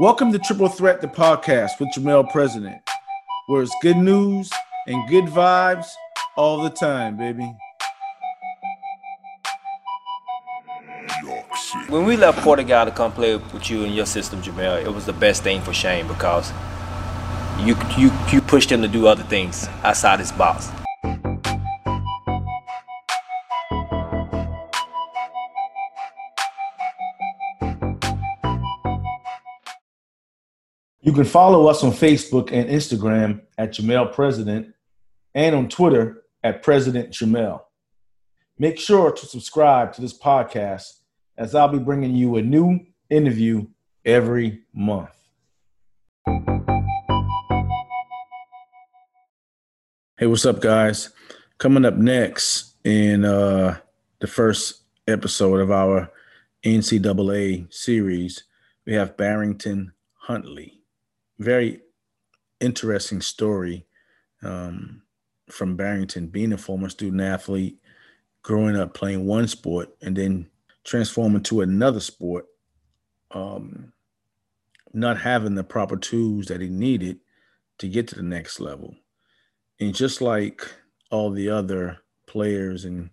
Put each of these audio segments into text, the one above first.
Welcome to Triple Threat, the podcast with Jamel President, where it's good news and good vibes all the time, baby. When we left Portugal to come play with you and your system, Jamel, it was the best thing for Shane because you you you pushed him to do other things outside his box. You can follow us on Facebook and Instagram at Jamel President and on Twitter at President Jamel. Make sure to subscribe to this podcast as I'll be bringing you a new interview every month. Hey, what's up, guys? Coming up next in uh, the first episode of our NCAA series, we have Barrington Huntley very interesting story um, from Barrington, being a former student athlete, growing up playing one sport, and then transforming to another sport, um, not having the proper tools that he needed to get to the next level. And just like all the other players and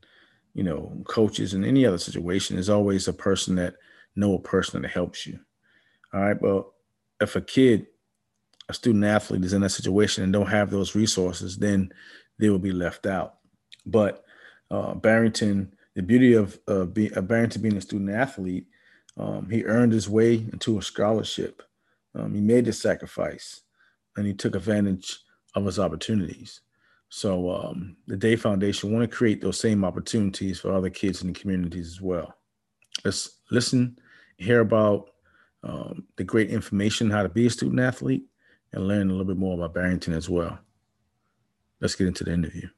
you know coaches in any other situation, there's always a person that know a person that helps you. All right, well, if a kid a student athlete is in that situation and don't have those resources, then they will be left out. But uh, Barrington, the beauty of uh, be, uh, Barrington being a student athlete, um, he earned his way into a scholarship. Um, he made the sacrifice, and he took advantage of his opportunities. So um, the Day Foundation want to create those same opportunities for other kids in the communities as well. Let's listen, hear about um, the great information how to be a student athlete, and learn a little bit more about Barrington as well. Let's get into the interview.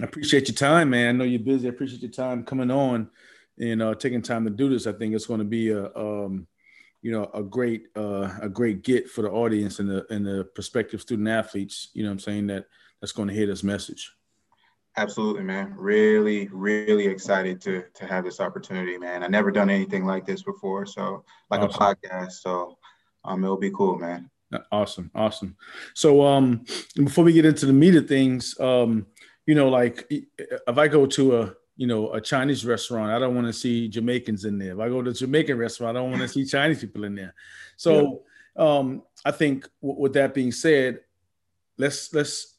I appreciate your time, man. I know you're busy. I appreciate your time coming on and uh, taking time to do this. I think it's going to be a, um, you know, a great, uh, a great get for the audience and the and the prospective student athletes. You know, what I'm saying that that's going to hear this message. Absolutely, man. Really, really excited to to have this opportunity, man. I never done anything like this before, so like awesome. a podcast. So um, it'll be cool, man. Awesome, awesome. So um, before we get into the meat of things, um, you know, like if I go to a you know a Chinese restaurant, I don't want to see Jamaicans in there. If I go to a Jamaican restaurant, I don't want to see Chinese people in there. So yeah. um, I think w- with that being said, let's let's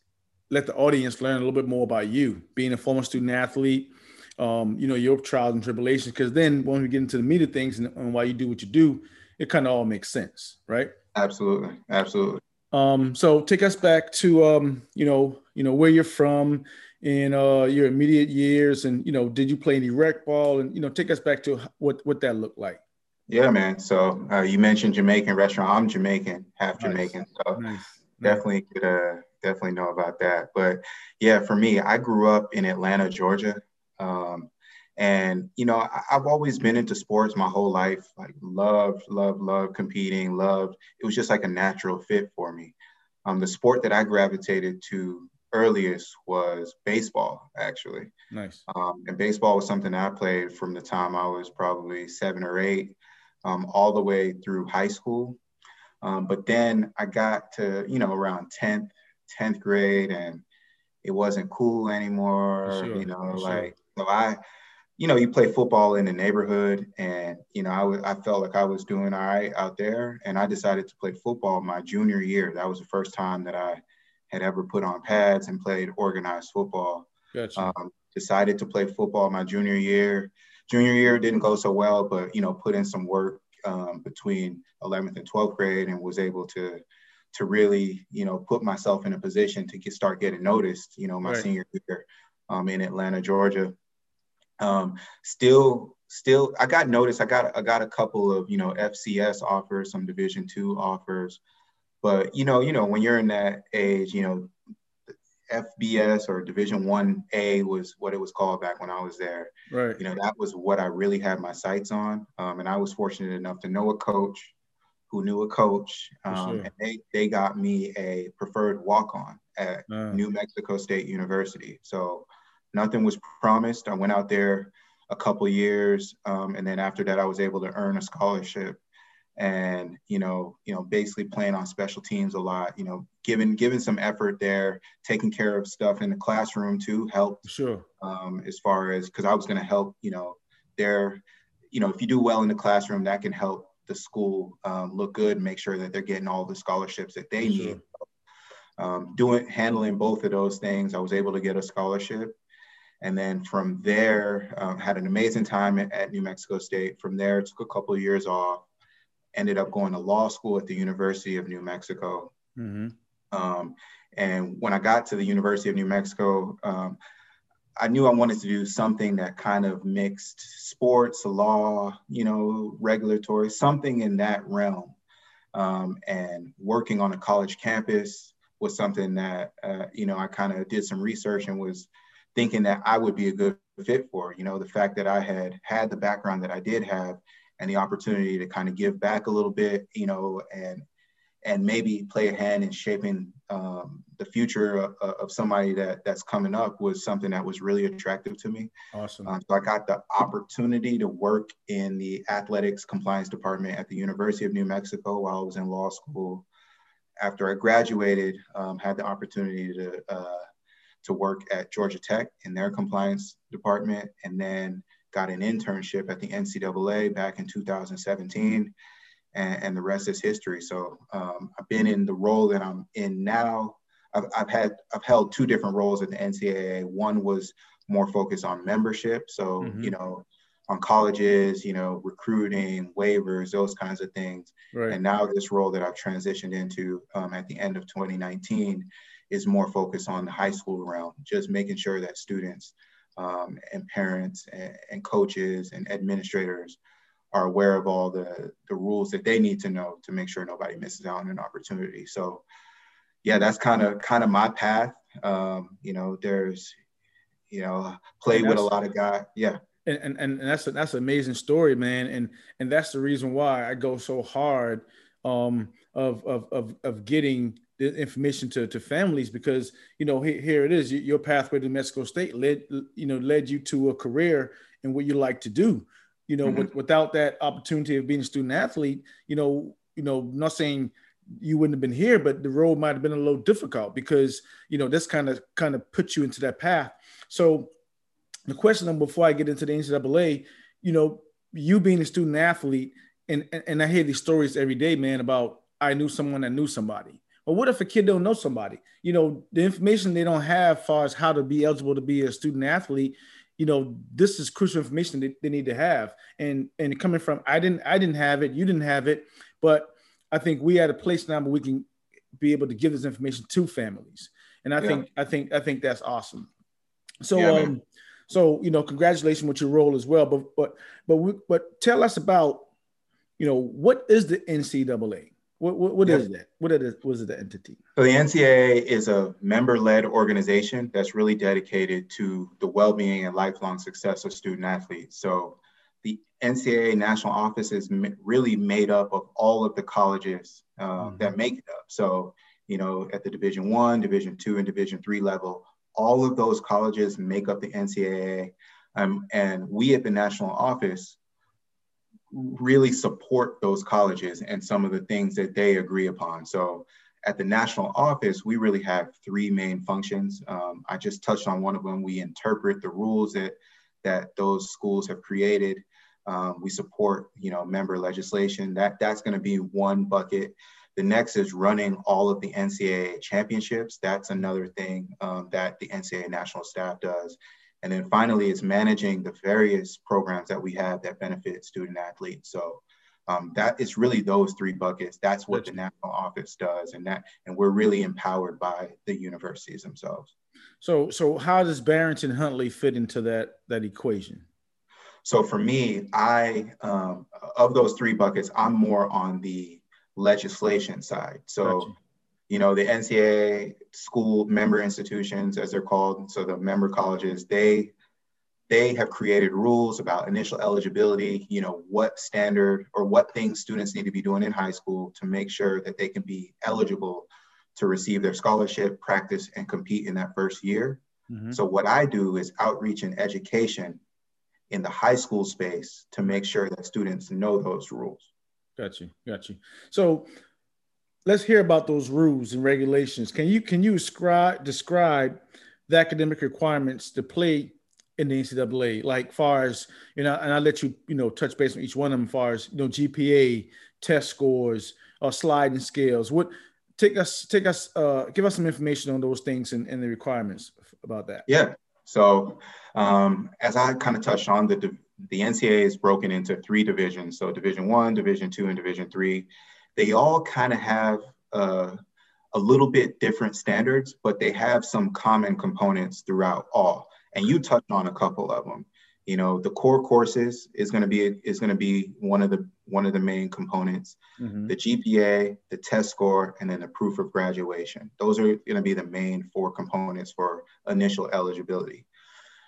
let the audience learn a little bit more about you, being a former student athlete, um, you know, your trials and tribulations. Because then when we get into the meat of things and, and why you do what you do, it kind of all makes sense, right? Absolutely, absolutely. Um, so take us back to um, you know, you know where you're from in uh, your immediate years, and you know, did you play any rec ball, and you know, take us back to what what that looked like. Yeah, man. So uh, you mentioned Jamaican restaurant. I'm Jamaican, half nice. Jamaican, so nice. definitely could uh definitely know about that. But yeah, for me, I grew up in Atlanta, Georgia. Um, and you know, I, have always been into sports my whole life. Like loved, loved, loved competing. Loved. It was just like a natural fit for me. Um, the sport that I gravitated to earliest was baseball, actually. Nice. Um, and baseball was something I played from the time I was probably seven or eight, um, all the way through high school. Um, but then I got to, you know, around 10th, 10th grade and it wasn't cool anymore. Sure, you know, like, so I, you know, you play football in the neighborhood and, you know, I, w- I felt like I was doing all right out there. And I decided to play football my junior year. That was the first time that I had ever put on pads and played organized football. Gotcha. Um, decided to play football my junior year. Junior year didn't go so well, but, you know, put in some work um, between 11th and 12th grade and was able to to really, you know, put myself in a position to get, start getting noticed, you know, my right. senior year um, in Atlanta, Georgia. Um, still, still, I got noticed. I got, I got a couple of, you know, FCS offers, some Division two offers, but you know, you know, when you're in that age, you know, FBS or Division One A was what it was called back when I was there. Right. You know, that was what I really had my sights on, um, and I was fortunate enough to know a coach who knew a coach, um, sure. and they, they got me a preferred walk on at uh. New Mexico State University. So nothing was promised. I went out there a couple years, um, and then after that, I was able to earn a scholarship, and you know, you know, basically playing on special teams a lot. You know, giving giving some effort there, taking care of stuff in the classroom too helped. Sure. Um, as far as because I was going to help, you know, there, you know, if you do well in the classroom, that can help the school um, look good make sure that they're getting all the scholarships that they sure. need. Um, doing handling both of those things, I was able to get a scholarship, and then from there, um, had an amazing time at, at, New Mexico State. From there, took a couple of years off. Ended up going to law school at the University of New Mexico. Mm-hmm. Um, and when I got to the University of New Mexico, um, I knew I wanted to do something that kind of mixed sports, law, you know, regulatory, something in that realm. Um, and working on a college campus was something that, uh, you know, I kind of did some research and was thinking that I would be a good fit for. You know, the fact that I had had the background that I did have and the opportunity to kind of give back a little bit, you know, and and maybe play a hand in shaping um, the future of, of, somebody that that's coming up was something that was really attractive to me. Awesome. Um, so I got the opportunity to work in the athletics compliance department at the University of New Mexico while I was in law school. After I graduated, um, had the opportunity to uh, to work at Georgia Tech in their compliance department, and then got an internship at the NCAA back in 2017 and, and the rest is history. So um, I've been in the role that I'm in now. I've, I've had I've held two different roles at the NCAA. One was more focused on membership, so mm-hmm. you know, on colleges, you know, recruiting, waivers, those kinds of things. Right. And now this role that I've transitioned into um, at the end of 2019 is more focused on the high school realm, just making sure that students um, and parents and, and, coaches and administrators are aware of all the, the rules that they need to know to make sure nobody misses out on an opportunity. So yeah, that's kind of kind of my path. Um, you know, there's, you know, play with a lot of guys. Yeah. And, and, and that's a, that's an amazing story, man. And, and that's the reason why I go so hard um, of, of, of, of getting the information to, to families because you know here, here it is your pathway to Mexico State led you know led you to a career in what you like to do you know, mm-hmm. with, without that opportunity of being a student athlete, you know, you know, not saying you wouldn't have been here, but the road might have been a little difficult because you know this kind of kind of puts you into that path. So the question before I get into the NCAA, you know, you being a student athlete, and and I hear these stories every day, man, about I knew someone that knew somebody. But what if a kid don't know somebody? You know, the information they don't have as far as how to be eligible to be a student athlete, you know this is crucial information that they need to have. And and coming from i didn't i didn't have it you didn't have it but i think we at a place now where we can be able to give this information to families. And i yeah. think i think i think that's awesome. So yeah, um so you know congratulations with your role as well but but but we, but tell us about you know what is the ncaa what, what, what is that? What is, what is the entity? So the NCAA is a member-led organization that's really dedicated to the well-being and lifelong success of student athletes. So the NCAA national office is really made up of all of the colleges uh, mm-hmm. that make it up. So you know, at the Division One, Division Two, and Division Three level, all of those colleges make up the NCAA. Um, and we at the national office really support those colleges and some of the things that they agree upon. So at the national office, we really have three main functions. Um, I just touched on one of them. We interpret the rules that that those schools have created. Um, we support, you know, member legislation. That that's going to be one bucket. The next is running all of the NCAA championships. That's another thing um, that the NCAA national staff does. And then finally, it's managing the various programs that we have that benefit student athletes. So um, that is really those three buckets. That's what the national office does, and that and we're really empowered by the universities themselves. So, so how does Barrington Huntley fit into that that equation? So for me, I um, of those three buckets, I'm more on the legislation side. So gotcha you know, the NCAA school member institutions, as they're called, so the member colleges, they they have created rules about initial eligibility, you know, what standard or what things students need to be doing in high school to make sure that they can be eligible to receive their scholarship, practice, and compete in that first year. Mm-hmm. So what I do is outreach and education in the high school space to make sure that students know those rules. Got you, got you. So let's hear about those rules and regulations. Can you can you describe describe the academic requirements to play in the NCAA? Like far as you know, and I'll let you you know touch base on each one of them. Far as you know, GPA, test scores, or sliding scales. What take us take us uh, give us some information on those things and, and the requirements about that. Yeah. So um, as I kind of touched on, the the NCAA is broken into three divisions. So Division One, Division Two, and Division Three. They all kind of have uh, a little bit different standards, but they have some common components throughout all. And you touched on a couple of them. You know, the core courses is going to be is going to be one of the one of the main components. Mm-hmm. The GPA, the test score, and then the proof of graduation. Those are going to be the main four components for initial eligibility.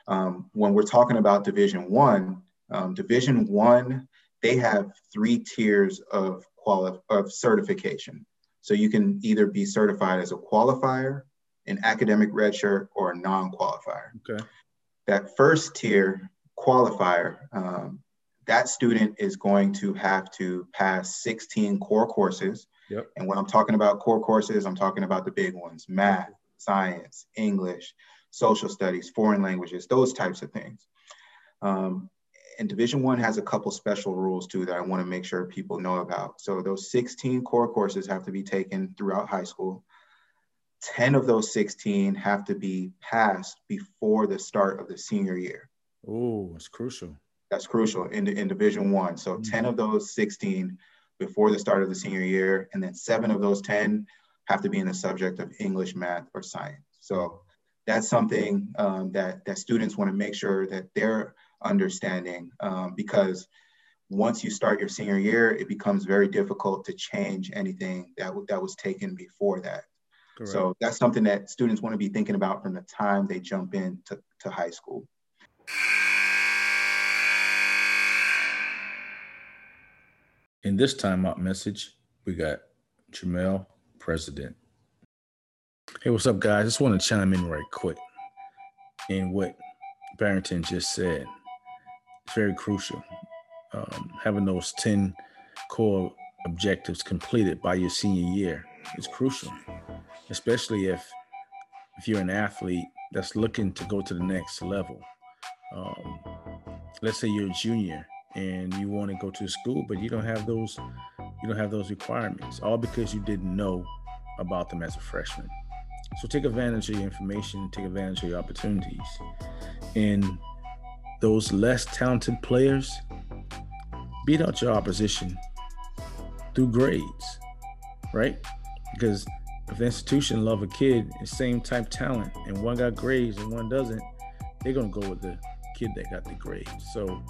Um, when we're talking about Division One, um, Division One, they have three tiers of quali- of certification. So you can either be certified as a qualifier, an academic redshirt, or a non-qualifier. Okay. That first tier qualifier, um, that student is going to have to pass 16 core courses. Yep. And when I'm talking about core courses, I'm talking about the big ones: math, science, English, social studies, foreign languages, those types of things. Um, and Division One has a couple special rules too that I want to make sure people know about. So those 16 core courses have to be taken throughout high school. 10 of those 16 have to be passed before the start of the senior year. Oh, it's crucial. That's crucial in, in Division One. So mm-hmm. 10 of those 16 before the start of the senior year, and then seven of those 10 have to be in the subject of English, math, or science. So that's something um, that that students want to make sure that they're understanding um, because once you start your senior year, it becomes very difficult to change anything that, w- that was taken before that. Correct. So that's something that students want to be thinking about from the time they jump into to high school. In this timeout message, we got Jamel, President. Hey, what's up, guys? Just want to chime in right quick in what Barrington just said very crucial. Um, having those 10 core objectives completed by your senior year is crucial, especially if if you're an athlete that's looking to go to the next level. Um, let's say you're a junior and you want to go to school, but you don't have those you don't have those requirements, all because you didn't know about them as a freshman. So take advantage of your information, take advantage of your opportunities, and those less talented players, beat out your opposition through grades, right? Because if the institution love a kid the same type talent and one got grades and one doesn't, they're gonna go with the kid that got the grades. So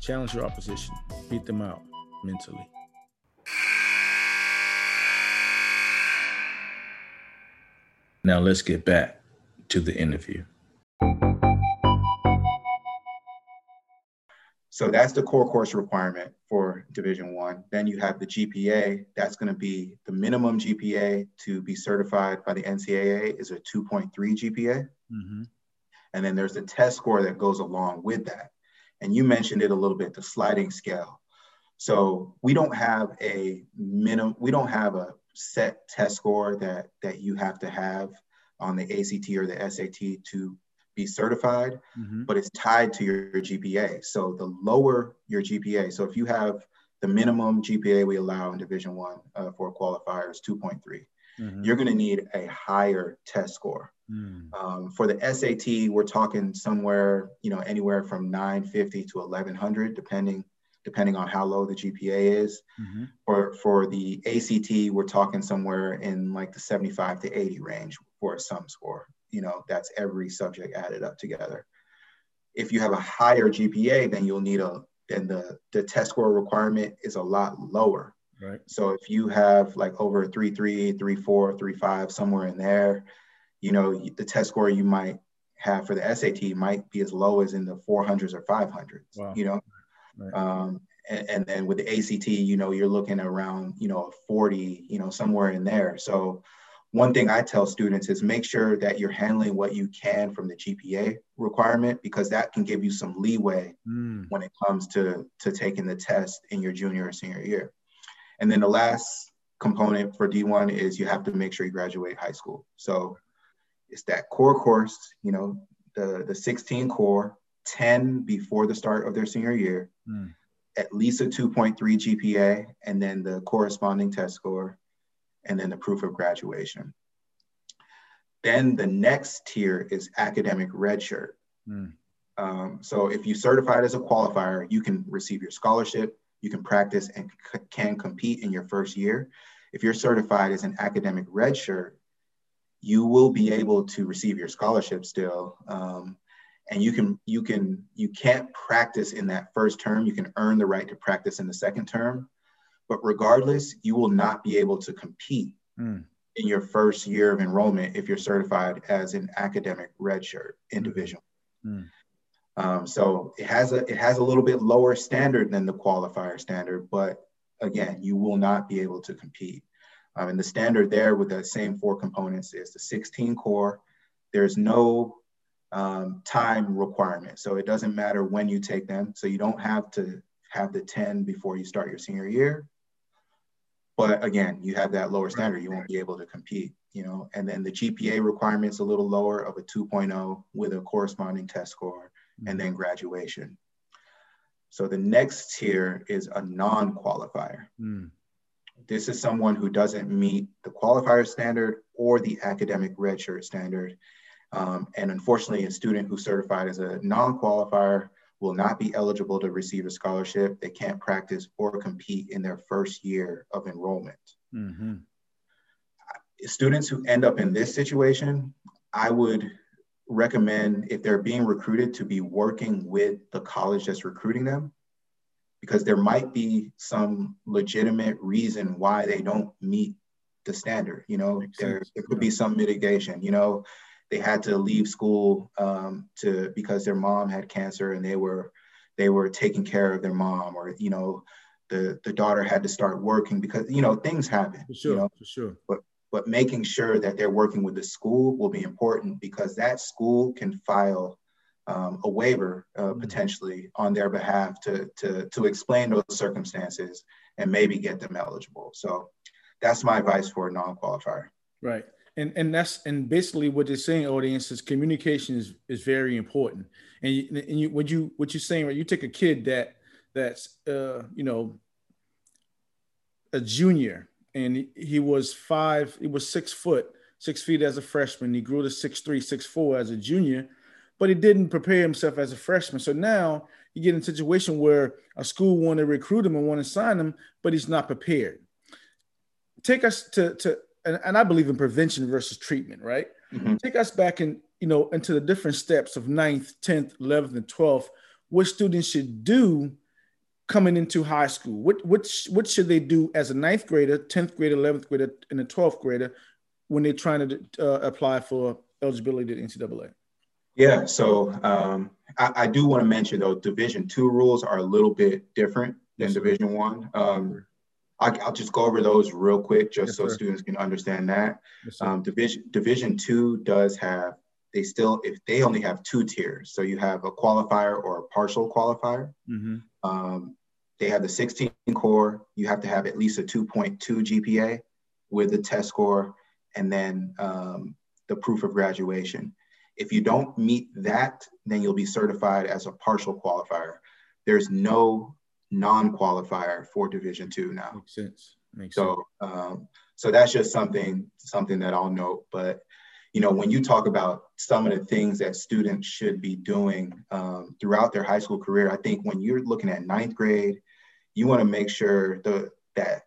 challenge your opposition, beat them out mentally. Now let's get back to the interview. So that's the core course requirement for Division One. Then you have the GPA. That's going to be the minimum GPA to be certified by the NCAA is a 2.3 GPA. Mm-hmm. And then there's the test score that goes along with that. And you mentioned it a little bit, the sliding scale. So we don't have a minimum, we don't have a set test score that that you have to have on the ACT or the SAT to be certified, mm-hmm. but it's tied to your, your, GPA. So the lower your GPA, so if you have the minimum GPA we allow in Division One uh, for a qualifier is 2.3, mm-hmm. you're going to need a higher test score. Mm. Um, for the SAT, we're talking somewhere, you know, anywhere from 950 to 1100, depending depending on how low the GPA is. Mm-hmm. For for the ACT, we're talking somewhere in like the 75 to 80 range for a sum score you know, that's every subject added up together. If you have a higher GPA, then you'll need a, then the, the test score requirement is a lot lower. Right. So if you have like over three, three, three, four, three, five, somewhere in there, you know, the test score you might have for the SAT might be as low as in the 400s or 500s, wow. you know? Right. Um, and, and, then with the ACT, you know, you're looking around, you know, 40, you know, somewhere in there. So one thing I tell students is make sure that you're handling what you can from the GPA requirement because that can give you some leeway mm. when it comes to, to taking the test in your junior or senior year. And then the last component for D1 is you have to make sure you graduate high school. So it's that core course, you know, the, the 16 core, 10 before the start of their senior year, mm. at least a 2.3 GPA, and then the corresponding test score, and then the proof of graduation. Then the next tier is academic redshirt. Mm. Um, so if you certified as a qualifier, you can receive your scholarship, you can practice and c- can compete in your first year. If you're certified as an academic redshirt, you will be able to receive your scholarship still. Um, and you can you can you can't practice in that first term. You can earn the right to practice in the second term, but regardless, you will not be able to compete mm. in your first year of enrollment if you're certified as an academic redshirt in mm. Division. Mm. Um, so it has a it has a little bit lower standard than the qualifier standard, but again, you will not be able to compete. Um, and the standard there with the same four components is the 16 core. There's no um, time requirement. So it doesn't matter when you take them. So you don't have to have the 10 before you start your senior year. But again, you have that lower standard. You won't be able to compete, you know, and then the GPA requirement's a little lower of a 2.0 with a corresponding test score and then graduation. So the next tier is a non-qualifier. Mm. This is someone who doesn't meet the qualifier standard or the academic redshirt standard. Um, and unfortunately, a student who's certified as a non-qualifier will not be eligible to receive a scholarship. They can't practice or compete in their first year of enrollment. Mm-hmm. Students who end up in this situation, I would recommend if they're being recruited to be working with the college that's recruiting them because there might be some legitimate reason why they don't meet the standard you know there, there could be some mitigation you know they had to leave school um, to because their mom had cancer and they were they were taking care of their mom or you know the the daughter had to start working because you know things happen for sure you know? for sure but but making sure that they're working with the school will be important because that school can file um, a waiver uh, mm-hmm. potentially on their behalf to, to, to explain those circumstances and maybe get them eligible. So that's my advice for a non-qualifier. Right. And, and that's and basically what they're saying, audience, is communication is, is very important. And you, and you what you what you're saying, right? You take a kid that that's uh, you know a junior and he was five, he was six foot, six feet as a freshman. He grew to six three, six four as a junior, but he didn't prepare himself as a freshman. So now you get in a situation where a school want to recruit him and want to sign him, but he's not prepared. Take us to to and, and I believe in prevention versus treatment, right? Mm-hmm. Take us back in, you know, into the different steps of ninth, 10th, 11th, and 12th, what students should do coming into high school? What what what should they do as a ninth grader, tenth grader, eleventh grader, and a twelfth grader when they're trying to uh, apply for eligibility to NCAA? Yeah, so um, I, I, do want to mention though, Division two rules are a little bit different than Division one. Um, I, will just go over those real quick, just yes, so sir. students can understand that. Yes, um, Division Division two does have they still if they only have two tiers, so you have a qualifier or a partial qualifier. Mm-hmm. Um, they have the 16 core. You have to have at least a 2.2 GPA with the test score and then um, the proof of graduation. If you don't meet that, then you'll be certified as a partial qualifier. There's no non-qualifier for Division two now. Makes sense. Makes so, sense. Um, so that's just something something that I'll note. But you know, when you talk about some of the things that students should be doing um, throughout their high school career, I think when you're looking at ninth grade, you want to make sure the, that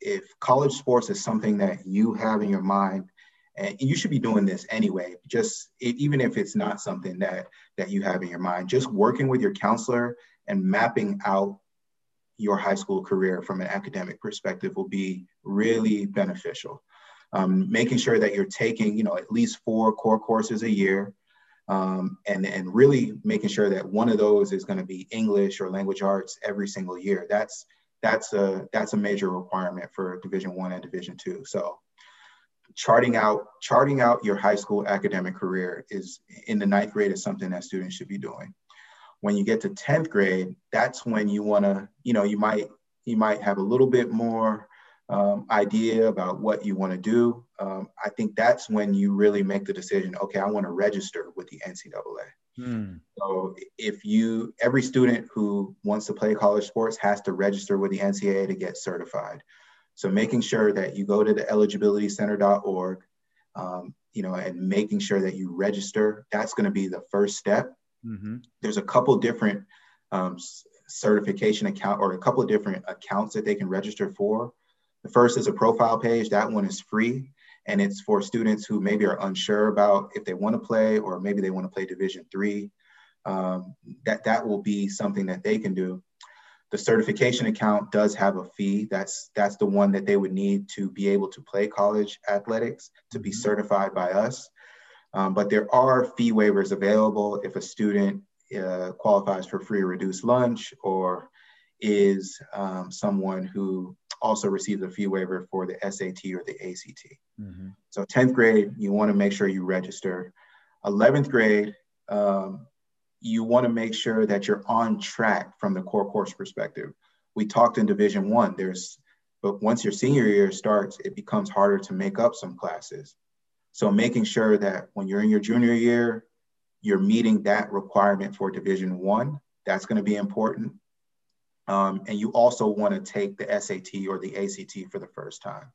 if college sports is something that you have in your mind, and you should be doing this anyway, just even if it's not something that that you have in your mind, just working with your counselor and mapping out your high school career from an academic perspective will be really beneficial um, making sure that you're taking, you know, at least four core courses a year, um, and and really making sure that one of those is going to be English or language arts every single year. That's that's a that's a major requirement for Division One and Division Two. So charting out charting out your high school academic career is in the ninth grade is something that students should be doing. When you get to 10th grade, that's when you want to, you know, you might you might have a little bit more um, idea about what you want to do. Um, I think that's when you really make the decision. Okay, I want to register with the NCAA. Hmm. So if you, every student who wants to play college sports has to register with the NCAA to get certified. So making sure that you go to the eligibilitycenter.org, um, you know, and making sure that you register, that's going to be the first step. Mm-hmm. There's a couple different um, certification account or a couple of different accounts that they can register for. The first is a profile page. That one is free and it's for students who maybe are unsure about if they want to play or maybe they want to play Division three. Um, that that will be something that they can do. The certification account does have a fee. That's that's the one that they would need to be able to play college athletics to be mm-hmm. certified by us. Um, but there are fee waivers available if a student uh, qualifies for free or reduced lunch or is um, someone who also receives a fee waiver for the SAT or the ACT. Mm-hmm. So 10th grade, you want to make sure you register. 11th grade, um, you want to make sure that you're on track from the core course perspective. We talked in Division One. There's, but once your senior year starts, it becomes harder to make up some classes. So making sure that when you're in your junior year, you're meeting that requirement for Division One. That's going to be important. Um, and you also want to take the SAT or the ACT for the first time.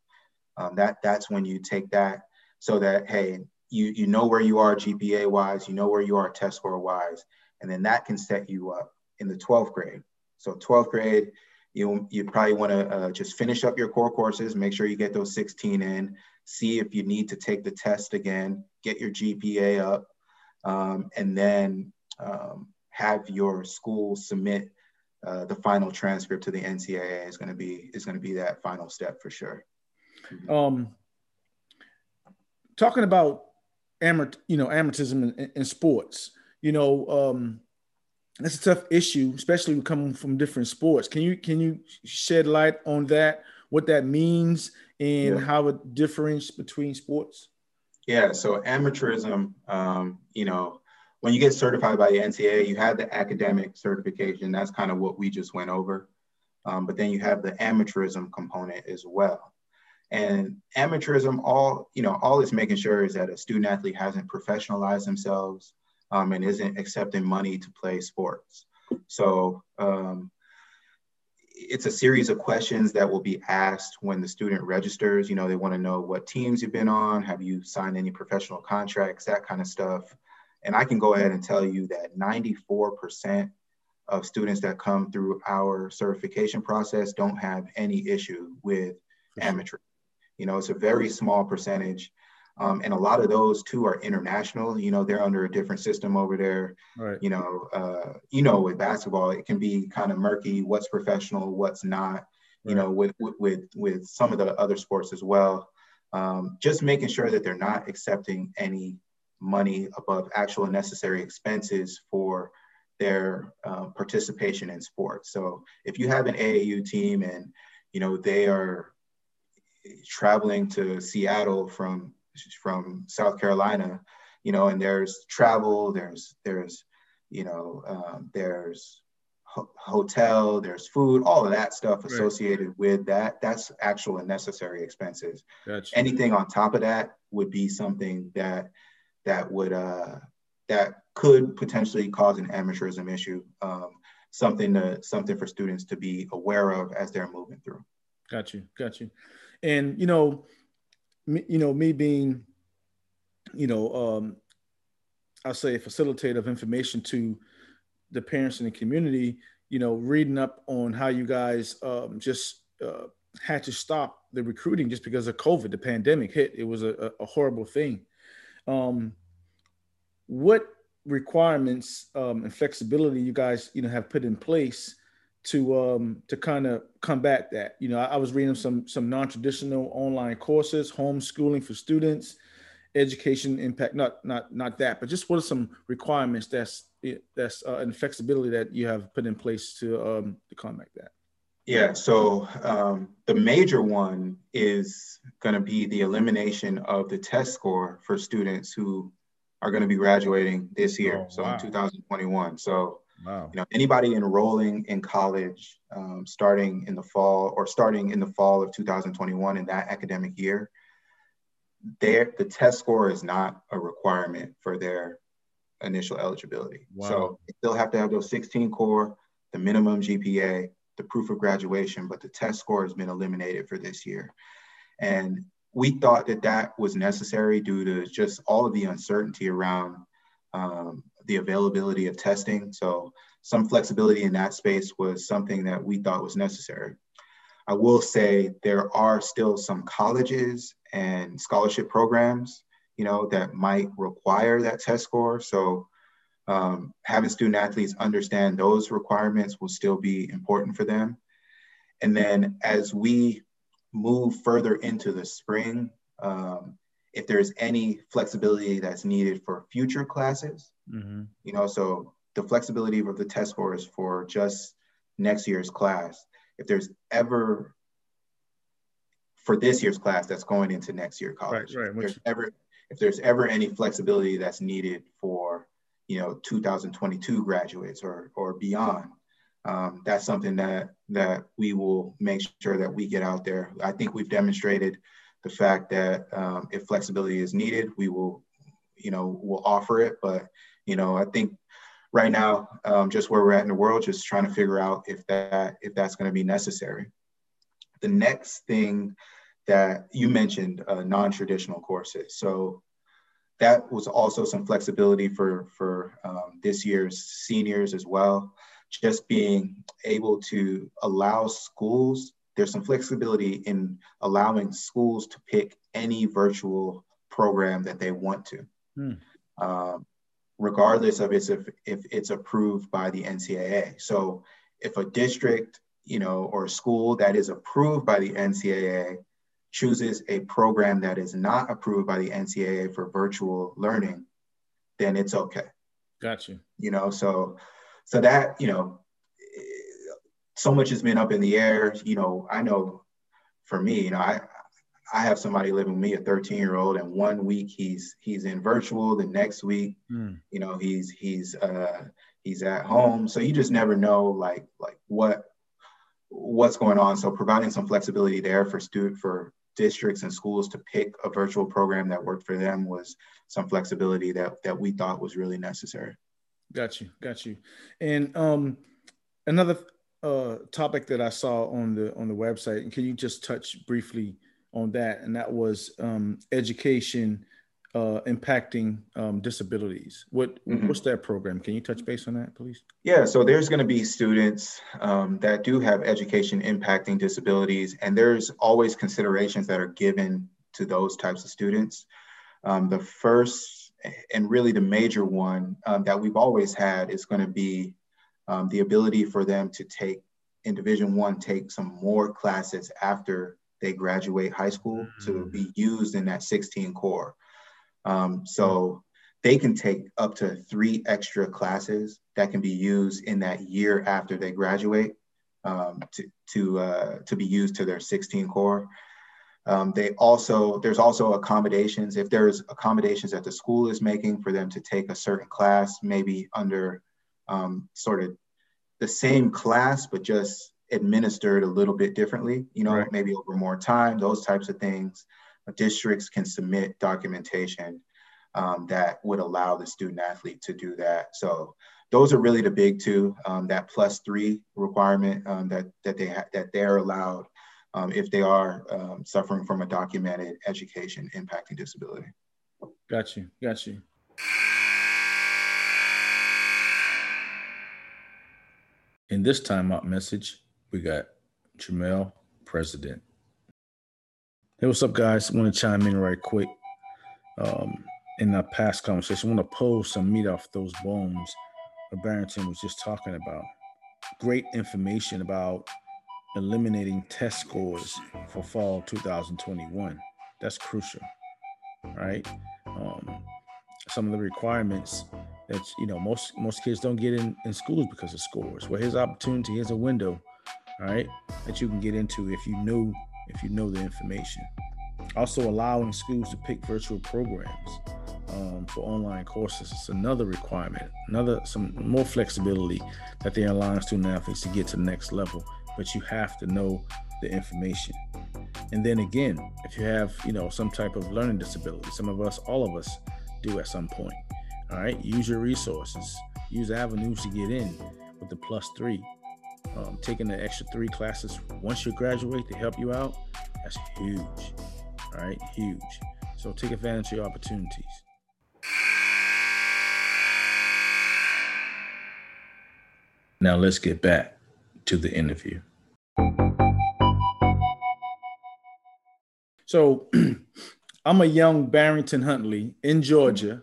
Um, that that's when you take that so that hey, you you know where you are GPA wise, you know where you are test score wise, and then that can set you up in the 12th grade. So 12th grade, you you probably want to uh, just finish up your core courses, make sure you get those 16 in, see if you need to take the test again, get your GPA up, um, and then um, have your school submit uh, the final transcript to the NCAA is going to be is going to be that final step for sure. Um, talking about amort, you know, amateurism in, in sports, you know, um, that's a tough issue, especially coming from different sports. Can you can you shed light on that? What that means and yeah. how it differentiates between sports? Yeah, so amateurism, um, you know, when you get certified by the NCAA, you have the academic certification. That's kind of what we just went over. Um, but then you have the amateurism component as well. And amateurism, all you know, all it's making sure is that a student athlete hasn't professionalized themselves um, and isn't accepting money to play sports. So um, it's a series of questions that will be asked when the student registers. You know, they want to know what teams you've been on, have you signed any professional contracts, that kind of stuff. And I can go ahead and tell you that 94% of students that come through our certification process don't have any issue with amateur. You know, it's a very small percentage. Um, and a lot of those too are international. You know, they're under a different system over there. Right. You know, uh, you know, with basketball, it can be kind of murky. What's professional, what's not. You know, with with with some of the other sports as well. Um, just making sure that they're not accepting any money above actual necessary expenses for their uh, participation in sports. So if you have an AAU team and you know they are traveling to Seattle from from South Carolina, you know, and there's travel, there's there's you know um, there's ho- hotel, there's food, all of that stuff associated right. with that. That's actual and necessary expenses. Gotcha. Anything on top of that would be something that that would uh, that could potentially cause an amateurism issue. Um, something to something for students to be aware of as they're moving through. Got you, got you. And you know, me, you know, me being, you know, um, I'll say a facilitator of information to the parents in the community. You know, reading up on how you guys um, just uh, had to stop the recruiting just because of COVID. The pandemic hit. It was a, a horrible thing. Um, what requirements um, and flexibility you guys you know have put in place to um, to kind of combat that? You know, I, I was reading some some non-traditional online courses, homeschooling for students, education impact. Not not not that, but just what are some requirements that's that's uh, and flexibility that you have put in place to um, to combat that? Yeah, so um, the major one is going to be the elimination of the test score for students who are going to be graduating this year, oh, so wow. in 2021. So, wow. you know, anybody enrolling in college um, starting in the fall or starting in the fall of 2021 in that academic year, their the test score is not a requirement for their initial eligibility. Wow. So they still have to have those 16 core, the minimum GPA, the proof of graduation, but the test score has been eliminated for this year. And we thought that that was necessary due to just all of the uncertainty around um, the availability of testing. So some flexibility in that space was something that we thought was necessary. I will say there are still some colleges and scholarship programs, you know, that might require that test score. So um, having student athletes understand those requirements will still be important for them. And then as we move further into the spring, um, if there's any flexibility that's needed for future classes, mm-hmm. you know, so the flexibility of the test scores for just next year's class, if there's ever for this year's class that's going into next year college, right, right. If there's ever if there's ever any flexibility that's needed for you know 2022 graduates or or beyond, um, that's something that that we will make sure that we get out there. I think we've demonstrated the fact that um, if flexibility is needed, we will, you know, we'll offer it. But you know, I think right now, um, just where we're at in the world, just trying to figure out if that if that's going to be necessary. The next thing that you mentioned, uh, non-traditional courses. So that was also some flexibility for for um, this year's seniors as well just being able to allow schools, there's some flexibility in allowing schools to pick any virtual program that they want to, hmm. um, regardless of if, if it's approved by the NCAA. So if a district, you know, or a school that is approved by the NCAA chooses a program that is not approved by the NCAA for virtual learning, then it's okay. Gotcha. You know, so so that you know so much has been up in the air you know i know for me you know i i have somebody living with me a 13 year old and one week he's he's in virtual the next week mm. you know he's he's uh he's at home so you just never know like like what what's going on so providing some flexibility there for student for districts and schools to pick a virtual program that worked for them was some flexibility that that we thought was really necessary Got you, got you. And um, another uh, topic that I saw on the on the website, and can you just touch briefly on that? And that was um, education uh, impacting um, disabilities. What mm-hmm. what's that program? Can you touch base on that, please? Yeah, so there's going to be students um, that do have education impacting disabilities, and there's always considerations that are given to those types of students. Um, the first and really the major one um, that we've always had is going to be um, the ability for them to take in division one take some more classes after they graduate high school mm-hmm. to be used in that 16 core. Um, so they can take up to three extra classes that can be used in that year after they graduate um, to, to, uh, to be used to their 16 core. Um, they also there's also accommodations. If there's accommodations that the school is making for them to take a certain class, maybe under um, sort of the same class but just administered a little bit differently. You know, right. maybe over more time, those types of things. Districts can submit documentation um, that would allow the student athlete to do that. So those are really the big two. Um, that plus three requirement um, that that they ha- that they're allowed um, if they are um, suffering from a documented education impacting disability. Got you. Got you. In this time out message, we got Jamel, President. Hey, what's up, guys? I want to chime in right quick. Um, in our past conversation, I want to pull some meat off those bones that Barrington was just talking about. Great information about eliminating test scores for fall 2021. That's crucial, right? Um, some of the requirements that you know most most kids don't get in in schools because of scores. Well, here's opportunity. Here's a window all right, that you can get into if you know if you know the information. Also, allowing schools to pick virtual programs um, for online courses is another requirement, another some more flexibility that they allow student athletes to get to the next level. But you have to know the information. And then again, if you have you know some type of learning disability, some of us, all of us, do at some point. All right, use your resources, use avenues to get in with the plus three. Um, taking the extra three classes once you graduate to help you out, that's huge. All right, huge. So take advantage of your opportunities. Now let's get back to the interview. So I'm a young Barrington Huntley in Georgia,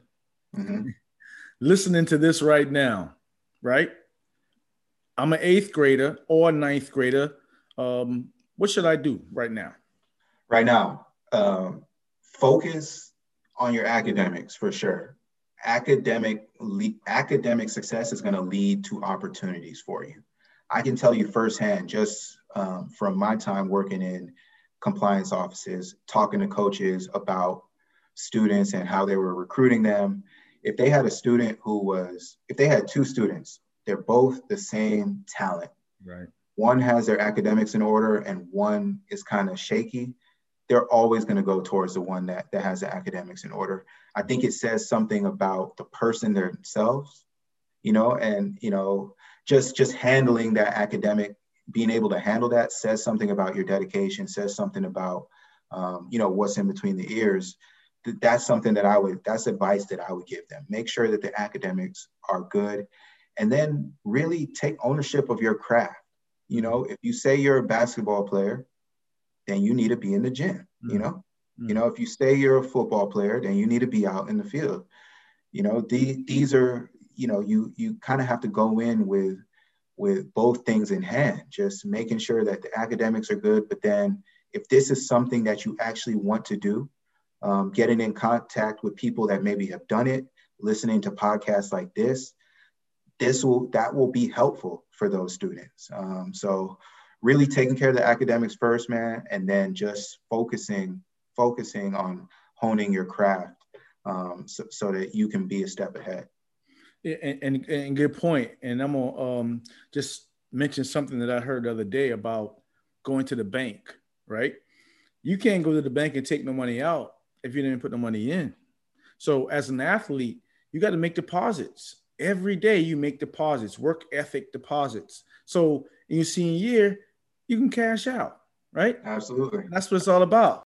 mm-hmm. Listening to this right now, right? I'm an eighth grader or ninth grader. Um, what should I do right now? Right now, um, focus on your academics for sure academic le- academic success is going to lead to opportunities for you. I can tell you firsthand, just um, from my time working in compliance offices, talking to coaches about students and how they were recruiting them. If they had a student who was, if they had two students, they're both the same talent. Right. One has their academics in order and one is kind of shaky they're always going to go towards the one that, that has the academics in order. I think it says something about the person themselves, you know, and, you know, just, just handling that academic, being able to handle that says something about your dedication, says something about, um, you know, what's in between the ears. That's something that I would, that's advice that I would give them. Make sure that the academics are good and then really take ownership of your craft. You know, if you say you're a basketball player, then you need to be in the gym, mm-hmm. you know? Mm-hmm. You know, if you say you're a football player, then you need to be out in the field. You know, the, these are, you know, you you kind of have to go in with with both things in hand, just making sure that the academics are good, but then if this is something that you actually want to do, um, getting in contact with people that maybe have done it, listening to podcasts like this, this will that will be helpful for those students. Um, so really taking care of the academics first, man, and then just focusing focusing on honing your craft um, so, so that you can be a step ahead. And, and, and good point. And I'm gonna um, just mention something that I heard the other day about going to the bank. Right? You can't go to the bank and take no money out if you didn't put the money in. So as an athlete, you got to make deposits every day. You make deposits, work ethic deposits. So in your senior year, you can cash out, right? Absolutely. That's what it's all about.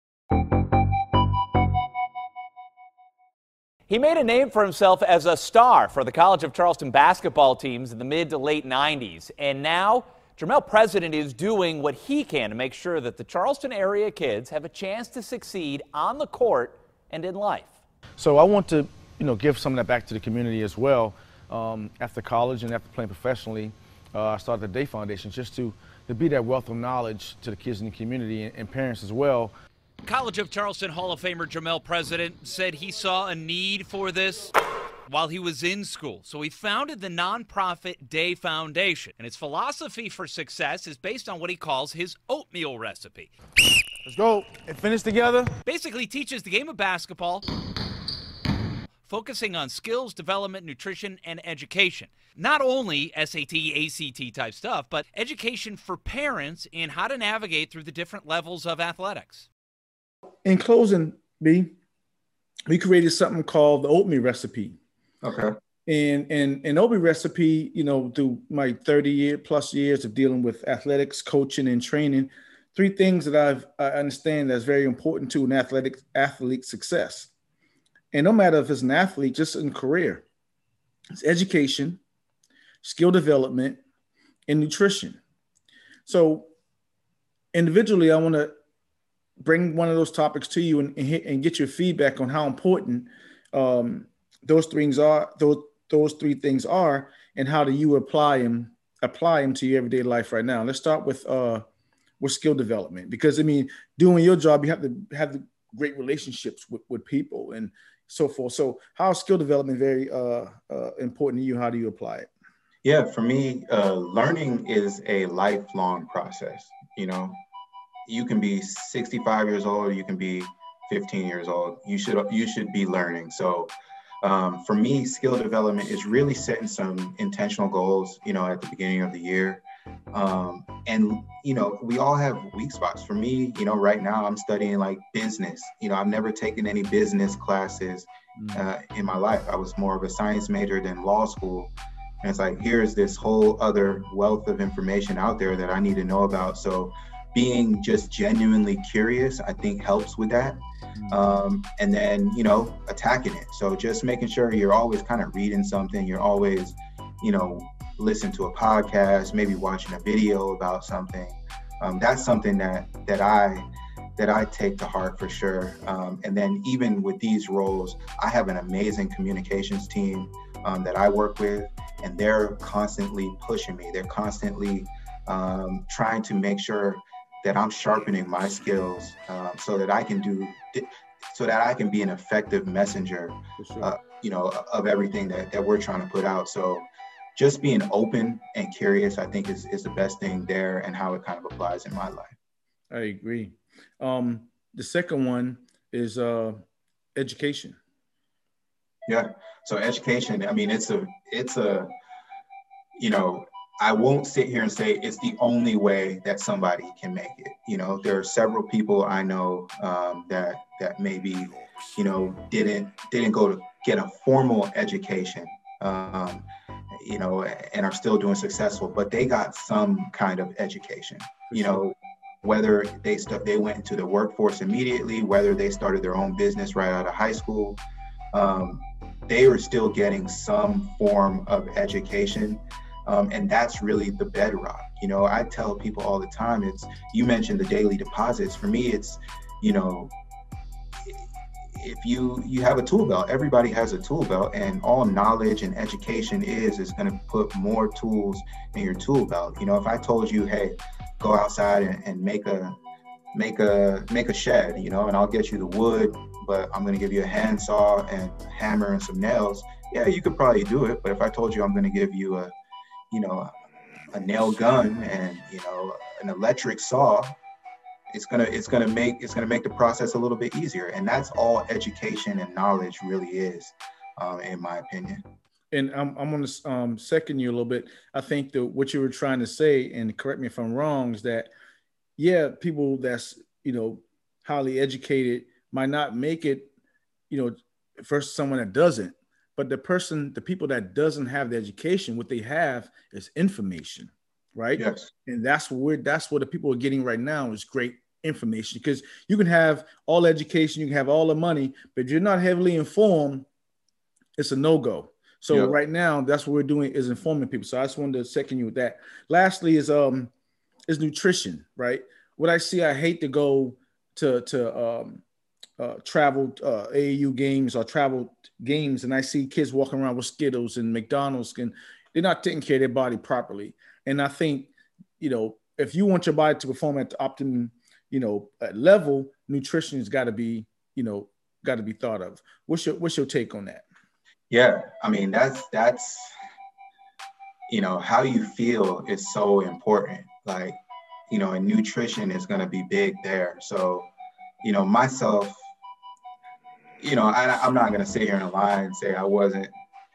He made a name for himself as a star for the College of Charleston basketball teams in the mid to late 90s. And now, Jermel President is doing what he can to make sure that the Charleston area kids have a chance to succeed on the court and in life. So I want to, you know, give some of that back to the community as well. Um, after college and after playing professionally, uh, I started the Day Foundation just to to be that wealth of knowledge to the kids in the community and, and parents as well. College of Charleston Hall of Famer Jermel President said he saw a need for this while he was in school. So he founded the nonprofit Day Foundation. And its philosophy for success is based on what he calls his oatmeal recipe. Let's go and finish together. Basically teaches the game of basketball focusing on skills development, nutrition, and education. Not only SAT, ACT type stuff, but education for parents in how to navigate through the different levels of athletics. In closing, B, we created something called the oatmeal recipe. Okay. And and and Obi recipe, you know, through my 30 year plus years of dealing with athletics, coaching, and training, three things that I've I understand that's very important to an athletic athlete success and no matter if it's an athlete, just in career, it's education, skill development, and nutrition. So individually, I want to bring one of those topics to you and, and, and get your feedback on how important um, those things are. Those those three things are, and how do you apply them apply them to your everyday life right now? Let's start with uh, with skill development because I mean, doing your job, you have to have great relationships with, with people and so forth. So, how is skill development very uh, uh, important to you? How do you apply it? Yeah, for me, uh, learning is a lifelong process. You know, you can be 65 years old, you can be 15 years old. You should you should be learning. So um, for me, skill development is really setting some intentional goals. You know, at the beginning of the year, um, and you know, we all have weak spots. For me, you know, right now I'm studying like business. You know, I've never taken any business classes mm. uh, in my life. I was more of a science major than law school. And it's like, here's this whole other wealth of information out there that I need to know about. So being just genuinely curious, I think helps with that. Mm. Um, and then, you know, attacking it. So just making sure you're always kind of reading something, you're always, you know, listen to a podcast, maybe watching a video about something. Um, that's something that that I that I take to heart for sure. Um, and then even with these roles, I have an amazing communications team um, that I work with, and they're constantly pushing me. They're constantly um, trying to make sure that I'm sharpening my skills um, so that I can do, so that I can be an effective messenger, sure. uh, you know, of everything that, that we're trying to put out. So just being open and curious, I think is, is the best thing there and how it kind of applies in my life. I agree. Um, the second one is uh, education. Yeah. So education, I mean, it's a, it's a, you know, I won't sit here and say it's the only way that somebody can make it. You know, there are several people I know um, that that maybe, you know, didn't didn't go to get a formal education, um, you know, and are still doing successful, but they got some kind of education. You know, whether they st- they went into the workforce immediately, whether they started their own business right out of high school, um, they were still getting some form of education um, and that's really the bedrock. You know, I tell people all the time, it's, you mentioned the daily deposits. For me, it's, you know, if you you have a tool belt everybody has a tool belt and all knowledge and education is is going to put more tools in your tool belt you know if i told you hey go outside and, and make a make a make a shed you know and i'll get you the wood but i'm going to give you a handsaw and a hammer and some nails yeah you could probably do it but if i told you i'm going to give you a you know, a nail gun and you know an electric saw, it's gonna it's gonna make it's gonna make the process a little bit easier. And that's all education and knowledge really is, um, in my opinion. And I'm I'm gonna um, second you a little bit. I think that what you were trying to say, and correct me if I'm wrong, is that yeah, people that's you know highly educated might not make it, you know, versus someone that doesn't but the person the people that doesn't have the education what they have is information right? Yes. And that's what we're that's what the people are getting right now is great information because you can have all education you can have all the money but you're not heavily informed it's a no-go. So yep. right now that's what we're doing is informing people. So i just wanted to second you with that. Lastly is um is nutrition right? What i see i hate to go to to um uh, traveled uh, AAU games or traveled games, and I see kids walking around with Skittles and McDonald's, and they're not taking care of their body properly. And I think, you know, if you want your body to perform at the optimum, you know, level, nutrition has got to be, you know, got to be thought of. What's your What's your take on that? Yeah, I mean that's that's, you know, how you feel is so important. Like, you know, and nutrition is going to be big there. So, you know, myself, you know, I, am not gonna sit here and lie and say I wasn't,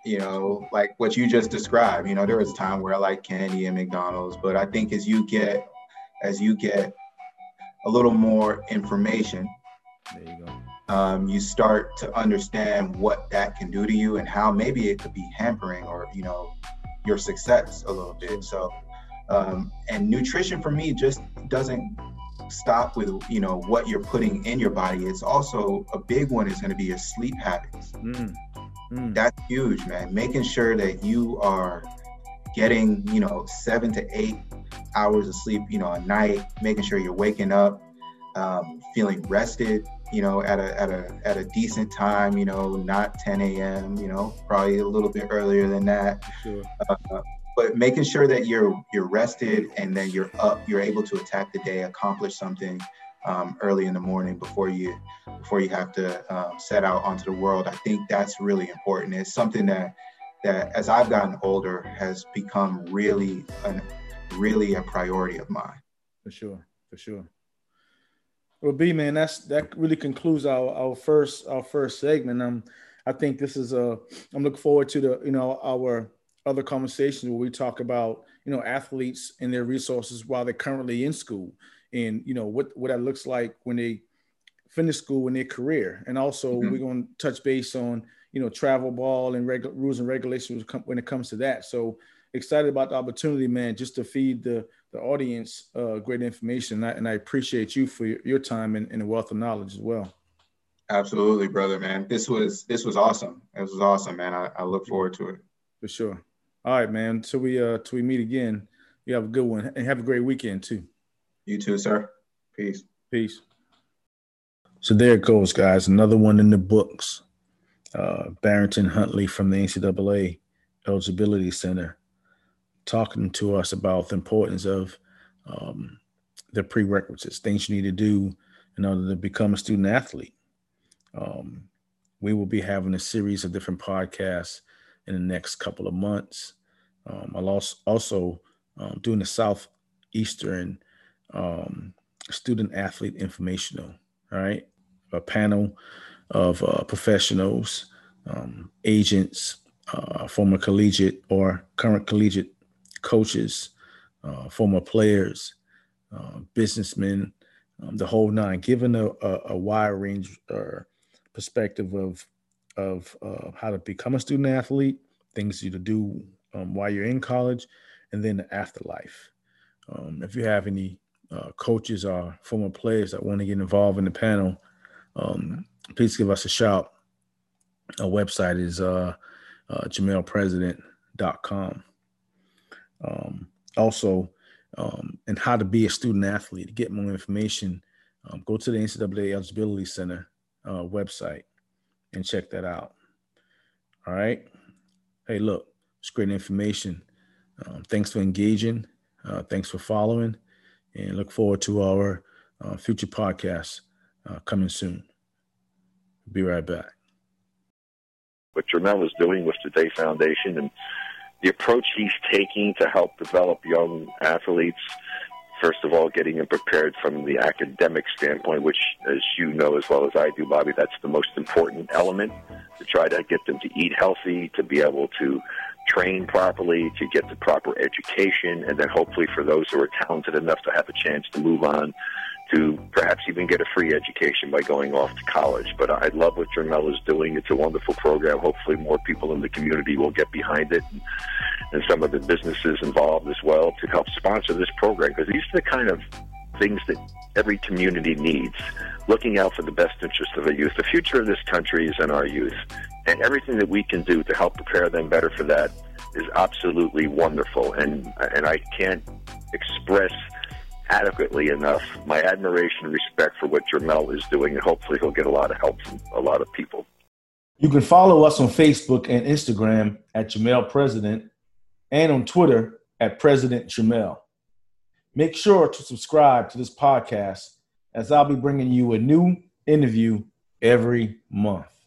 you know, like what you just described. You know, there was a time where I liked candy and McDonald's, but I think as you get, as you get a little more information, there you go. Um, you start to understand what that can do to you and how maybe it could be hampering or you know your success a little bit. So, um, and nutrition for me just doesn't stop with you know what you're putting in your body it's also a big one is going to be your sleep habits mm. Mm. that's huge man making sure that you are getting you know seven to eight hours of sleep you know a night making sure you're waking up um, feeling rested you know at a at a at a decent time you know not 10 a.m you know probably a little bit earlier than that sure. uh, but making sure that you're you're rested and then you're up, you're able to attack the day, accomplish something um, early in the morning before you before you have to um, set out onto the world. I think that's really important. It's something that that as I've gotten older has become really an really a priority of mine. For sure, for sure. Well, B man, that's that really concludes our our first our first segment. Um, I think this is a. I'm looking forward to the you know our other conversations where we talk about you know athletes and their resources while they're currently in school, and you know what what that looks like when they finish school in their career, and also mm-hmm. we're going to touch base on you know travel ball and reg- rules and regulations when it comes to that. So excited about the opportunity, man, just to feed the the audience uh, great information. And I, and I, appreciate you for your, your time and, and the wealth of knowledge as well. Absolutely, brother, man. This was this was awesome. This was awesome, man. I, I look forward to it. For sure. All right, man. Till we uh till we meet again. You have a good one and have a great weekend too. You too, sir. Peace. Peace. So there it goes, guys. Another one in the books. Uh, Barrington Huntley from the NCAA Eligibility Center talking to us about the importance of um, the prerequisites, things you need to do in order to become a student athlete. Um, we will be having a series of different podcasts in the next couple of months. Um, I lost also, um, doing the Southeastern um, Student Athlete Informational, all right? A panel of uh, professionals, um, agents, uh, former collegiate or current collegiate coaches, uh, former players, uh, businessmen, um, the whole nine, given a, a, a wide range or perspective of of uh, how to become a student athlete, things you to do um, while you're in college, and then the afterlife. Um, if you have any uh, coaches or former players that want to get involved in the panel, um, please give us a shout. Our website is uh, uh, jamelpresident.com. Um, also, um, and how to be a student athlete. To get more information, um, go to the NCAA Eligibility Center uh, website and check that out. All right. Hey, look, it's great information. Um, thanks for engaging. Uh, thanks for following, and look forward to our uh, future podcasts uh, coming soon. Be right back. What Jermel is doing with the Day Foundation and the approach he's taking to help develop young athletes first of all, getting them prepared from the academic standpoint, which, as you know as well as I do, Bobby, that's the most important element to try to get them to eat healthy, to be able to train properly, to get the proper education, and then hopefully for those who are talented enough to have a chance to move on to perhaps even get a free education by going off to college. But I love what Jermel is doing. It's a wonderful program. Hopefully, more people in the community will get behind it, and, and some of the businesses involved as well to help sponsor this program because these are the kind of things that every community needs. Looking out for the best interest of the youth. The future of this country is in our youth, and everything that we can do to help prepare them better for that is absolutely wonderful. And and I can't express adequately enough my admiration and respect for what Jermel is doing, and hopefully he'll get a lot of help from a lot of people. You can follow us on Facebook and Instagram at Jamel President and on Twitter at President Jamel. Make sure to subscribe to this podcast as I'll be bringing you a new interview every month.